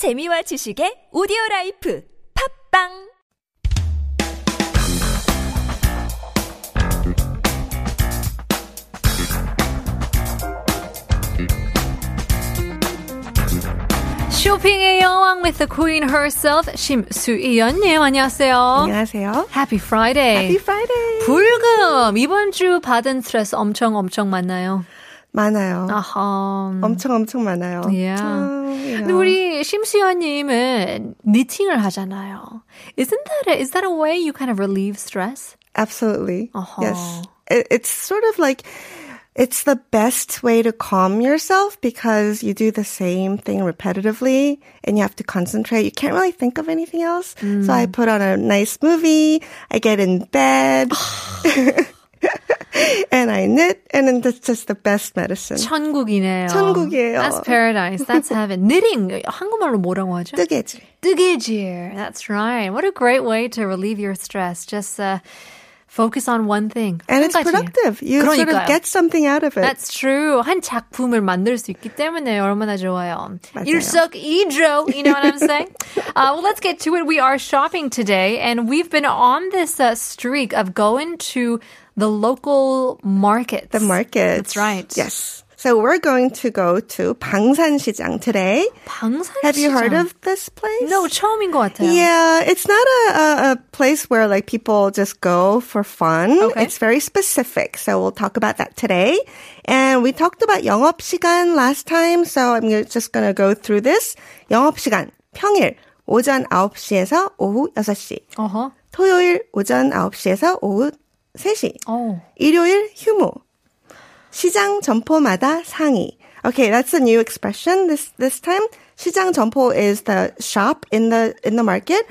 재미와 지식의 오디오 라이프 팝빵 쇼핑의 여왕 with the queen herself 심수희연님 안녕하세요. 안녕하세요. Happy Friday. Happy Friday. 불금 이번 주 받은 스트레스 엄청 엄청 많나요? 많아요. 아하. 엄청 엄청 많아요. Yeah. 어, you 근데 know. 우리 심수연님은 니팅을 하잖아요. Isn't that a, is that a way you kind of relieve stress? Absolutely. Uh-huh. Yes. It, it's sort of like it's the best way to calm yourself because you do the same thing repetitively and you have to concentrate. You can't really think of anything else. So I put on a nice movie, I get in bed. and I knit, and then that's just the best medicine. 천국이네요. 천국이에요. That's paradise. That's heaven. Knitting 한국말로 뭐라고 하죠? 뜨개질. 뜨개질. That's right. What a great way to relieve your stress. Just uh, focus on one thing. And 한 it's 가지. productive. You sort 그러니까요. of get something out of it. That's true. 한 작품을 만들 수 있기 때문에 얼마나 좋아요. 맞아요. 일석이조. You know what I'm saying? uh, well, let's get to it. We are shopping today, and we've been on this uh, streak of going to the local markets. the market. That's right. Yes. So we're going to go to 방산시장 today. 방산시장. Have you heard of this place? No, 처음인 것 같아요. Yeah, it's not a, a, a place where like people just go for fun. Okay. It's very specific. So we'll talk about that today. And we talked about 영업 시간 last time. So I'm gonna- just going to go through this. 영업 시간 평일 오전 9시에서 오후 6시. 어허. 토요일 오전 9시에서 오후 3시. 어. 일요일 휴무. 시장 점포마다 상이. Okay, that's a new expression this this time. 시장 점포 is the shop in the in the market.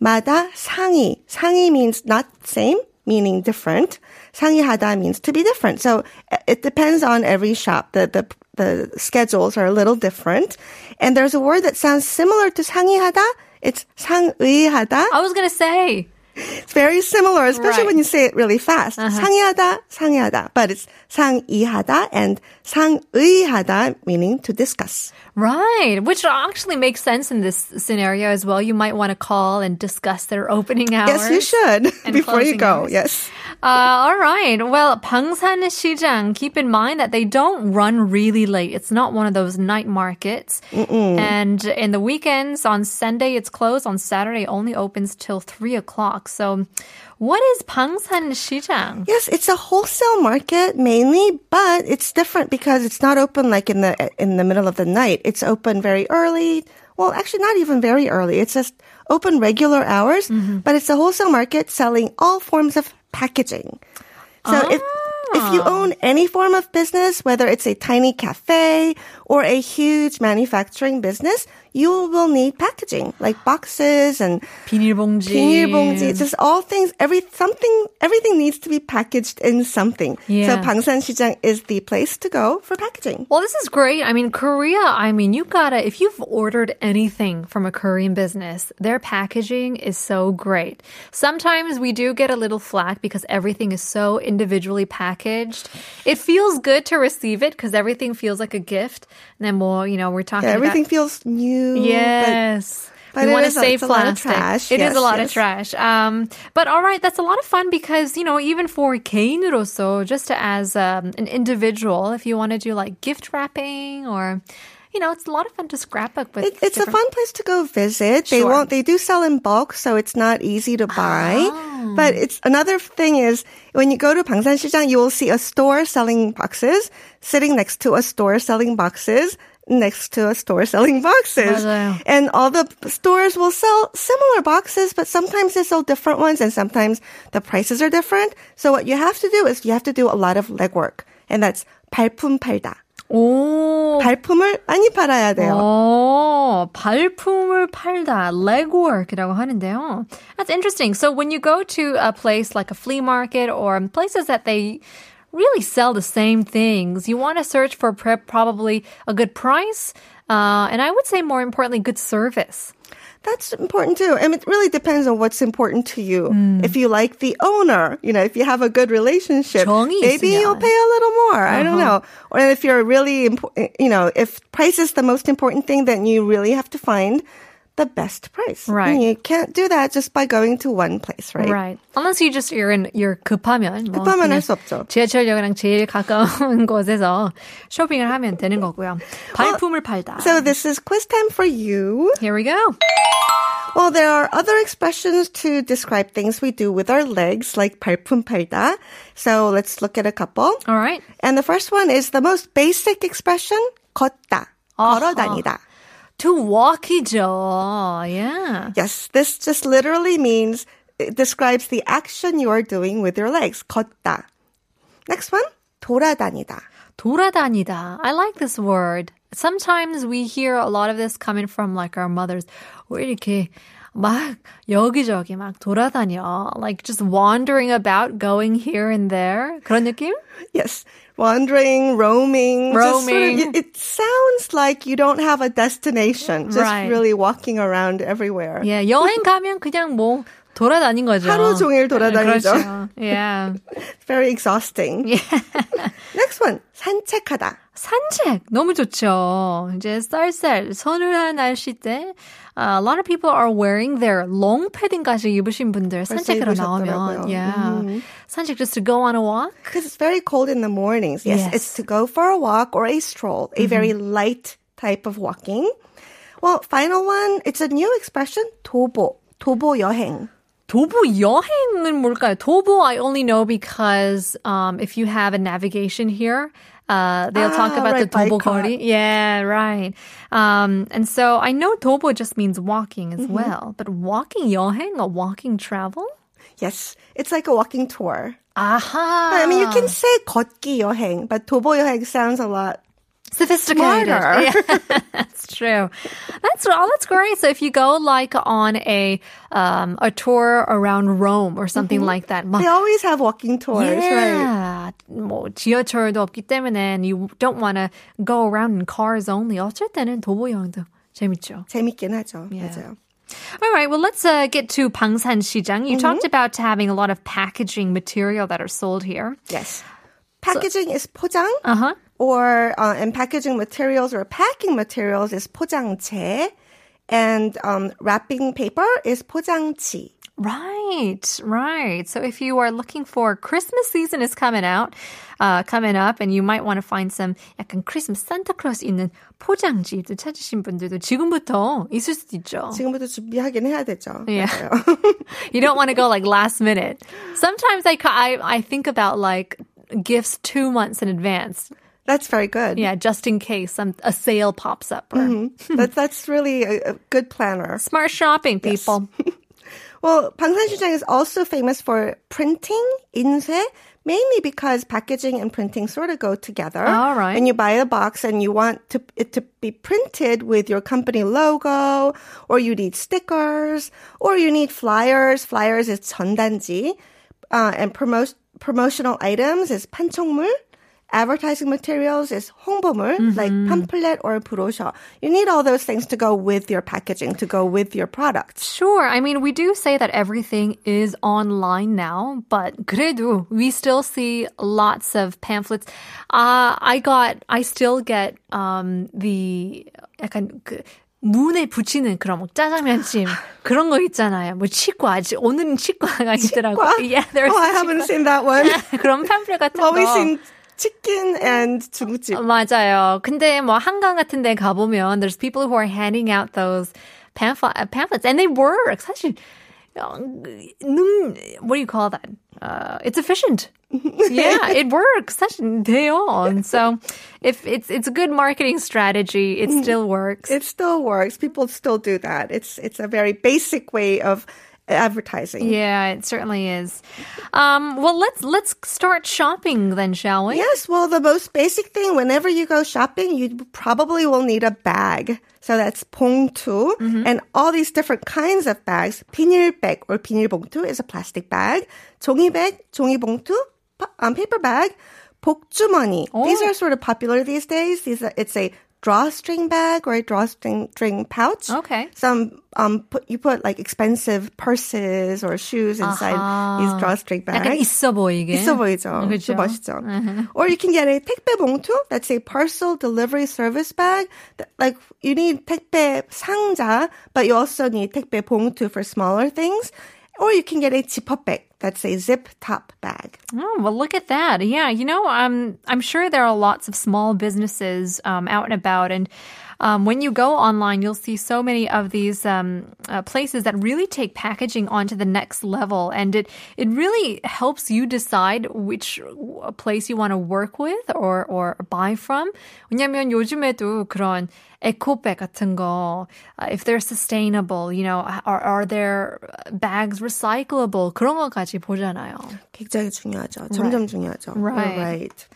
마다 상이. 상이 means not same, meaning different. 상이하다 means to be different. So uh, it depends on every shop. The the the schedules are a little different. And there's a word that sounds similar to 상이하다. It's 상의하다. I was gonna say. It's very similar, especially Right. when you say it really fast. 상의하다, 상의하다. But it's 상의하다 and 상의하다, meaning to discuss. Right, which actually makes sense in this scenario as well. You might want to call and discuss their opening hours. Yes, you should and before you closing go. hours. Yes. Uh, all right. Well, Bangsan Shijang, keep in mind that they don't run really late. It's not one of those night markets. And in the weekends, on Sunday, it's closed. On Saturday, only opens till 3 o'clock. So, what is Bangsan Shijang? Yes, it's a wholesale market mainly, but it's different because it's not open like in the in the middle of the night. It's open very early. Well, actually, not even very early. It's just open regular hours, mm-hmm. but it's a wholesale market selling all forms of packaging. So if if you ah. own any form of business, whether it's a tiny cafe or a huge manufacturing business, you will need packaging like boxes and 비닐봉지. 비닐봉지, just all things, every something, everything needs to be packaged in something. So Yeah. 방산시장 is the place to go for packaging. Well, this is great. I mean, Korea, I mean, you gotta, if you've ordered anything from a Korean business, their packaging is so great. Sometimes we do get a little flack because everything is so individually packaged. It feels good to receive it because everything feels like a gift. And then more, you know, we're talking Yeah, everything about. feels new. but- Yes. but we it want to is a- save it's a lot of plastic. trash. It is Yes, a lot of yes. trash. Um, but all right, that's a lot of fun because you know even for 개인으로서, just as um, an individual, if you want to do like gift wrapping or, you know, it's a lot of fun to scrapbook with. It, it's a different- fun place to go visit. They Sure. won't. They do sell in bulk, so it's not easy to buy. Oh. But it's another thing is when you go to 방산시장, you will see a store selling boxes sitting next to a store selling boxes next to a store selling boxes. 맞아요. And all the stores will sell similar boxes, but sometimes they sell different ones, and sometimes the prices are different. So what you have to do is you have to do a lot of legwork, and that's 발품 팔다. 오. 발품을 많이 팔아야 돼요. 어, 발품을 팔다, legwork이라고 하는데요. That's interesting. So when you go to a place like a flea market or places that they really sell the same things, you want to search for pre- probably a good price, Uh, and I would say more importantly, good service. That's important too. And it really depends on what's important to you. If you like the owner, you know, if you have a good relationship, 정이 maybe 있으면. you'll pay a little more. I don't know. Or if you're really, impo- you know, if price is the most important thing, then you really have to find the best price. Right. And you can't do that just by going to one place, right? Right. Unless you just you're in you're 급하면 뭐 급하면 그냥 할수 없죠. 지하철역이랑 제일 가까운 곳에서 쇼핑을 하면 되는 거고요. 발품을 팔다. So this is quiz time for you. Here we go. Well, there are other expressions to describe things we do with our legs, like 발품 팔다. So let's look at a couple. All right. And the first one is the most basic expression, 걷다. 걸어 다니다. To walk이죠. Yeah. Yes, this just literally means, it describes the action you are doing with your legs. 걷다. Next one, 돌아다니다. 돌아다니다. I like this word. Sometimes we hear a lot of this coming from like our mothers. 왜 이렇게 막 여기저기 막 돌아다녀. Like just wandering about, going here and there. 그런 느낌? Yes, wandering, roaming. just sort of- Roaming. it, it sounds like you don't have a destination. Just Right. really walking around everywhere. Yeah, 여행 가면 그냥 뭐 돌아다닌 거죠. 하루 종일 돌아다니죠. 그렇죠. Yeah. Very exhausting. Next one, 산책하다. 산책 너무 좋죠. 이제 쌀쌀 서늘한 날씨 때 uh, a lot of people are wearing their long padding까지 입으신 분들 산책하러 나오면 yeah. 산책 just to go on a walk. Because it's very cold in the mornings. Yes, Yes. it's to go for a walk or a stroll, a very light type of walking. Well, final one, it's a new expression, 도보. 도보 여행. 도보 여행은 뭘까요? 도보 I only know because um, if you have a navigation here, uh, they'll talk Ah, about right, the 도보 bike 거리. Yeah, right. Um, and so I know 도보 just means walking as Mm-hmm. well, but walking 여행, a walking travel? Yes, it's like a walking tour. Aha. I mean, you can say 걷기 여행, but 도보 여행 sounds a lot sophisticated. Yeah, that's true. That's all. That's great. So if you go like on a um, a tour around Rome or something mm-hmm. like that, they always have walking tours. Yeah, right? 뭐 지하철도 없기 때문에 and you don't want to go around in cars only. 어쩔 때는 도보 여행도 재밌죠. 재밌긴 하죠. Yeah. 맞아요. All right, well, let's uh, get to Bangsan Shijang. You mm-hmm. talked about having a lot of packaging material that are sold here. Yes. Packaging so, is 포장. Uh-huh or uh, and packaging materials or packing materials is 포장재, and um, wrapping paper is 포장지. Right, right. So if you are looking for Christmas season is coming out, uh, coming up, and you might want to find some 약간 크리스마스 산타클로스 있는 포장지도 찾으신 분들도 지금부터 있을 수도 있죠. 지금부터 준비하긴 해야 되죠. Yeah. 맞아요. You don't want to go like last minute. Sometimes I, ca- I, I think about like gifts two months in advance. That's very good. Yeah, just in case some, a sale pops up. Or That, that's really a, a good planner. Smart shopping, people. Well, 방산시장 is also famous for printing, 인쇄, mainly because packaging and printing sort of go together. All right. When you buy a box and you want to, it to be printed with your company logo, or you need stickers, or you need flyers. Flyers is 전단지. Uh, and promo- promotional items is 판촉물. Advertising materials is 홍보물, like pamphlet or brochure. You need all those things to go with your packaging, to go with your products. Sure. I mean, we do say that everything is online now, but 그래도 we still see lots of pamphlets. Uh, I got, I still get um, the 약간 그 문에 붙이는 그런 뭐 짜장면찜 그런 거 있잖아요. 뭐 치과 아직 오늘은 치과가 있더라고. Yeah, there's Oh, I haven't seen that one. 그런 팸플렛 같은 Always 거. seen chicken and 중국집. 맞아요. 근데 뭐 한강 같은 데 가보면 there's people who are handing out those pamphlet, pamphlets and they work. 사실 어, 능, what do you call that? Uh, it's efficient. yeah, it works. 사실 돼요. And so if it's it's a good marketing strategy, it still works. It still works. People still do that. It's it's a very basic way of advertising. yeah, it certainly is. Um, well, let's let's start shopping then, shall we? Yes, well, the most basic thing whenever you go shopping, you probably will need a bag. So that's 봉투 and all these different kinds of bags. 비닐백 or 비닐봉투 is a plastic bag. 종이백, 종이봉투, pa- um, paper bag, 복주머니. These are sort of popular these days. These are, it's a drawstring bag or a drawstring string pouch. Okay. Some um put you put like expensive purses or shoes inside these drawstring bags. 약간 있어 보이게. 있어 보이죠. 그렇죠. 좀 멋있죠. Or you can get a 택배 봉투. That's a parcel delivery service bag. That- Like you need 택배 상자, but you also need 택배 봉투 for smaller things. or you can get a zipper That's a zip top bag. Oh, well, look at that. Yeah, you know, um, I'm sure there are lots of small businesses um, out and about, and um, when you go online, you'll see so many of these um, uh, places that really take packaging onto the next level. And it, it really helps you decide which uh, place you want to work with or, or buy from. 왜냐면 요즘에도 그런 에코백 같은 거, uh, if they're sustainable, you know, are, are their bags recyclable? 그런 것까지 보잖아요. 굉장히 중요하죠. 점점 중요하죠. You're Right.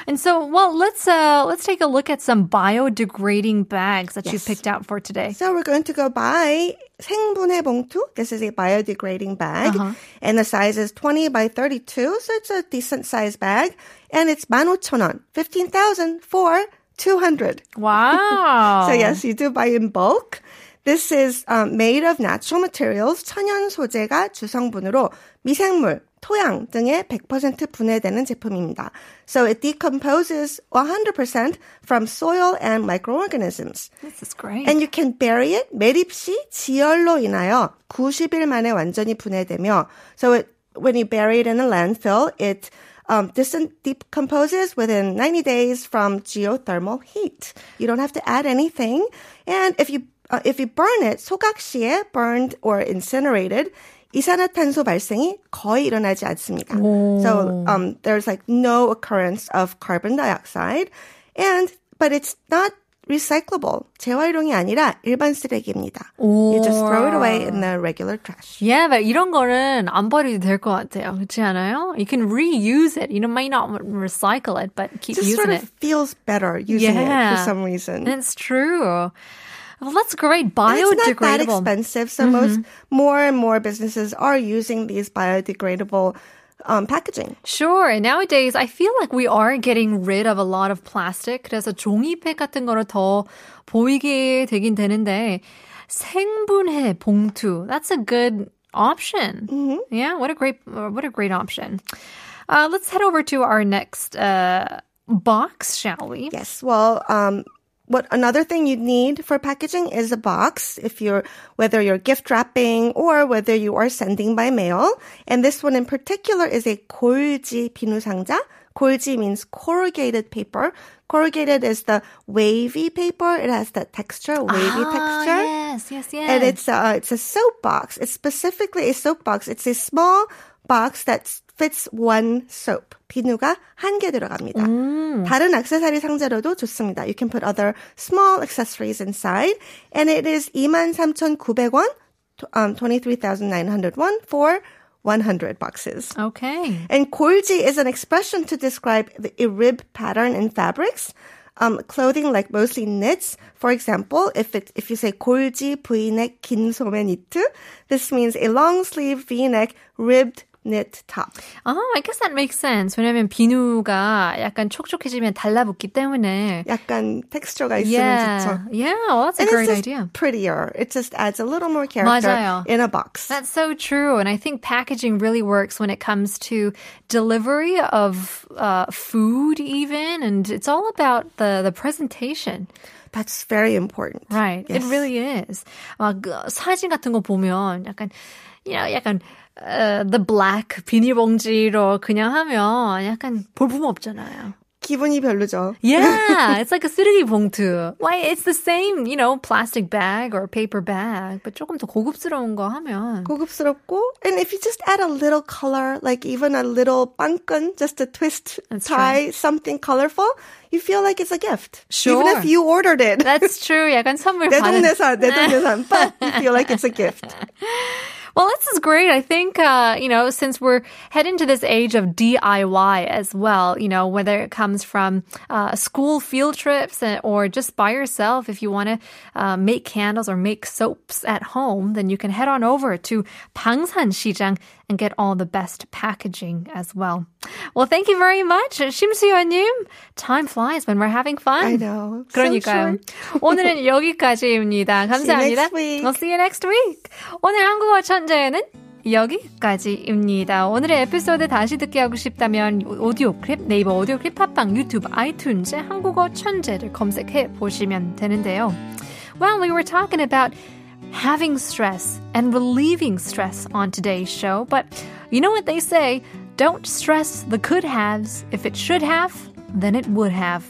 right. And so, well, let's uh, let's take a look at some biodegrading bags that you Yes. picked out for today. So we're going to go buy 생분해 봉투. This is a biodegrading bag. And the size is 20 by 32. So it's a decent size bag. And it's 15,000원. 15,000 for 200. Wow. So yes, you do buy in bulk. This is um, made of natural materials. 천연 소재가 주성분으로 미생물, 토양 등에 100% 분해되는 제품입니다. So it decomposes 100% from soil and microorganisms. This is great. And you can bury it. 매립 시 지열로 인하여 90일 만에 완전히 분해되며 so it, when you bury it in a landfill, it um, dis- decomposes within 90 days from geothermal heat. You don't have to add anything. And if you uh, if you burn it, 소각 시에 burned or incinerated, 이산화탄소 발생이 거의 일어나지 않습니다. So um, there's like no occurrence of carbon dioxide, and but it's not recyclable. 재활용이 아니라 일반 쓰레기입니다. You just throw it away in the regular trash. yeah, but 이런 거는 안 버려도 될 것 같아요. 그렇지 않아요? You can reuse it. You know, might not recycle it, but keep Just using sort it. of feels better using it Yeah. for some reason. It's true. Well, that's great. And it's not that Biodegradable. expensive, so most more and more businesses are using these biodegradable um, packaging. Sure. And nowadays, I feel like we are getting rid of a lot of plastic. 그래서 종이팩 같은 거를 더 보이게 되긴 되는데 생분해 봉투. That's a good option. Yeah. What a great, uh, what a great option. Uh, let's head over to our next uh, box, shall we? Yes. Well, um, what another thing you need for packaging is a box. If you're whether you're gift wrapping or whether you are sending by mail, and this one in particular is a 골지 비누 상자. 골지 means corrugated paper. Corrugated is the wavy paper. It has that texture, wavy Ah, texture. Yes, yes, yes. And it's uh, it's a soap box. It's specifically a soap box. It's a small box that fits one soap. 비누가 한 개 들어갑니다. 다른 액세서리 상자로도 좋습니다. You can put other small accessories inside. And it is 23,900원, um, 23,900원 for 100 boxes. okay. And 골지 is an expression to describe the a rib pattern in fabrics. Um, clothing like mostly knits. For example, if it if you say 골지 Vneck 긴 소매 니트, this means a long sleeve V-neck ribbed knit top. Oh, I guess that makes sense. 왜냐면 비누가 약간 촉촉해지면 달라붙기 때문에. 약간 texture가 있으면 Yeah, 좋죠. yeah. Well, that's a And great it's just idea. prettier. It just adds a little more character 맞아요. in a box. That's so true. And I think packaging really works when it comes to delivery of uh, food, even. And it's all about the, the presentation. That's very important. Right. It Yes. really is. 막 그 사진 같은 거 보면 약간, you know, 약간, uh, the black 비닐봉지로 그냥 하면 약간 볼품 없잖아요. 기분이 별로죠. Yeah, it's like a 쓰레기 봉투. Why? It's the same, you know, plastic bag or paper bag, but 조금 더 고급스러운 거 하면. 고급스럽고 and if you just add a little color like even a little 빵끈 just a twist That's tie something colorful you feel like it's a gift Sure. even if you ordered it That's true. 약간 선물 내 받은. 동네산 내 동네산 but you feel like it's a gift Well, this is great. I think, uh, you know, since we're heading to this age of DIY as well, you know, whether it comes from uh, school field trips and- or just by yourself, if you want to uh, make candles or make soaps at home, then you can head on over to 방산시장 and get all the best packaging as well. Well, thank you very much, 심수연님. Time flies when we're having fun. I know. So 그러니까요. short. 오늘은 여기까지입니다. 감사합니다. next week. I'll see you next week. 오늘 한국어 천재는 여기까지입니다. 오늘의 에피소드 다시 듣기 하고 싶다면 오디오 클립, 네이버 오디오 클립, 팟빵, 유튜브, 아이튠즈 한국어 천재를 검색해 보시면 되는데요. Well, we were talking about having stress and relieving stress on today's show, but you know what they say? Don't stress the could haves. If it should have, then it would have.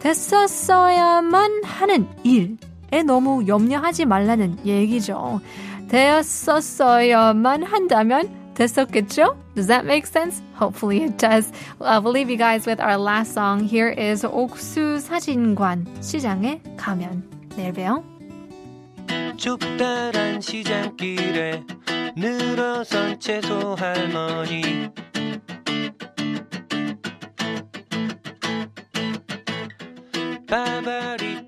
됐었어야만 하는 일에 너무 염려하지 말라는 얘기죠. 되었었어야만 한다면 됐었겠죠? Does that make sense? Hopefully it does. Uh, we'll leave you guys with our last song. Here is 옥수 사진관 시장에 가면. 내일 봬요. 좁다란 시장길에 늘어선 채소 할머니. 바바리